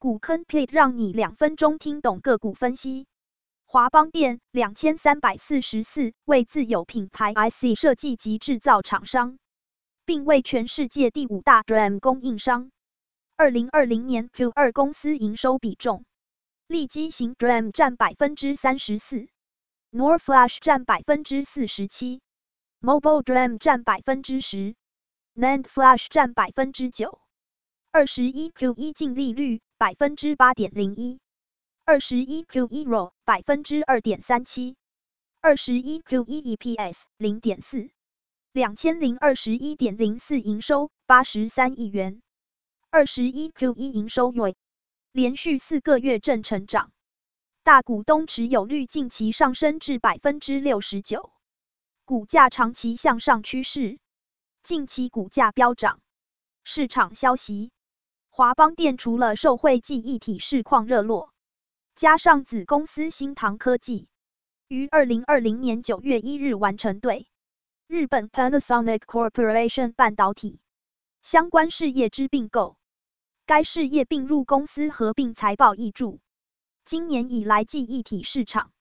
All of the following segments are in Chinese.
股坑 plate 让你两分钟听懂个股分析。华邦电两千三百四十四为自有品牌 IC 设计及制造厂商，并为全世界第五大 DRAM 供应商。二零二零年 Q 二公司营收比重，利基型 DRAM 占百分之三十四，NOR Flash 占百分之四十七，Mobile DRAM 占百分之十，NAND Flash 占百分之九。二十一 Q 一净利率。百分之八点零一，二十一 Q 一 ROE 百分之二点三七，二十一 Q 一 EPS 零点四，两千零二十一点零四营收八十三亿元，二十一 Q 一营收 YoY 连续四个月正成长，大股东持有率近期上升至百分之六十九，股价长期向上趋势，近期股价飙涨。市场消息。华邦电除了受惠记忆体市况热络，加上子公司新唐科技于二零二零年九月一日完成对日本 Panasonic Corporation 半导体相关事业之并购，该事业并入公司合并财报挹注。今年以来记忆体市场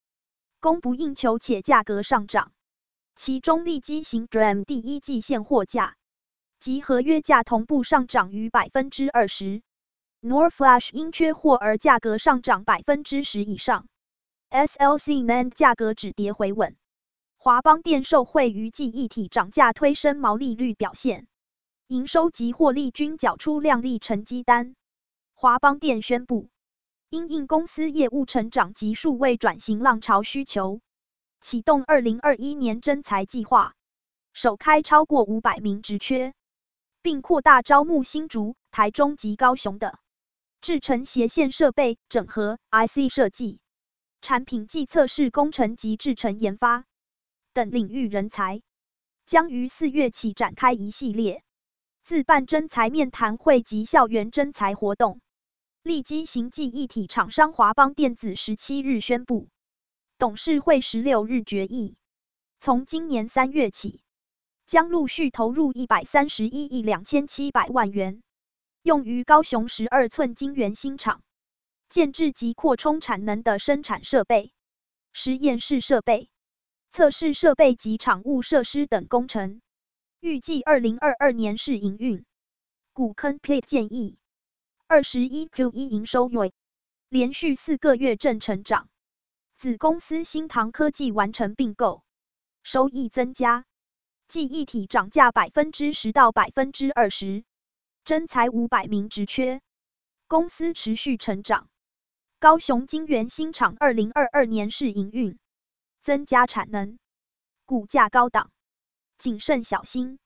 供不应求且价格上涨，其中利基型 DRAM 第一季现货价。及合约价同步上涨逾百分之二十，NOR Flash 因缺货而价格上涨百分之十以上，SLC NAND 价格止跌回稳。华邦电受惠于记忆体涨价推升毛利率表现，营收及获利均缴出亮丽成绩单。华邦电宣布，因应公司业务成长及数位转型浪潮需求，启动二零二一年增才计划，首开超过五百名职缺。并扩大招募新竹、台中及高雄的制程斜线设备整合、IC 设计、产品及测试工程及制程研发等领域人才，将于四月起展开一系列自办征才面谈会及校园征才活动。利基行记一体厂商华邦电子十七日宣布，董事会十六日决议，从今年三月起。将陆续投入一百三十一亿两千七百万元，用于高雄十二寸晶圆新厂建置及扩充产能的生产设备、实验室设备、测试设备及厂务设施等工程，预计二零二二年试营运。股坑 p l a t 建议，二十一 Q 一营收跃连续四个月正成长，子公司新唐科技完成并购，收益增加。记忆体涨价百分之十到百分之二十，真才五百名职缺，公司持续成长。高雄金源新厂二零二二年试营运，增加产能，股价高档，谨慎小心。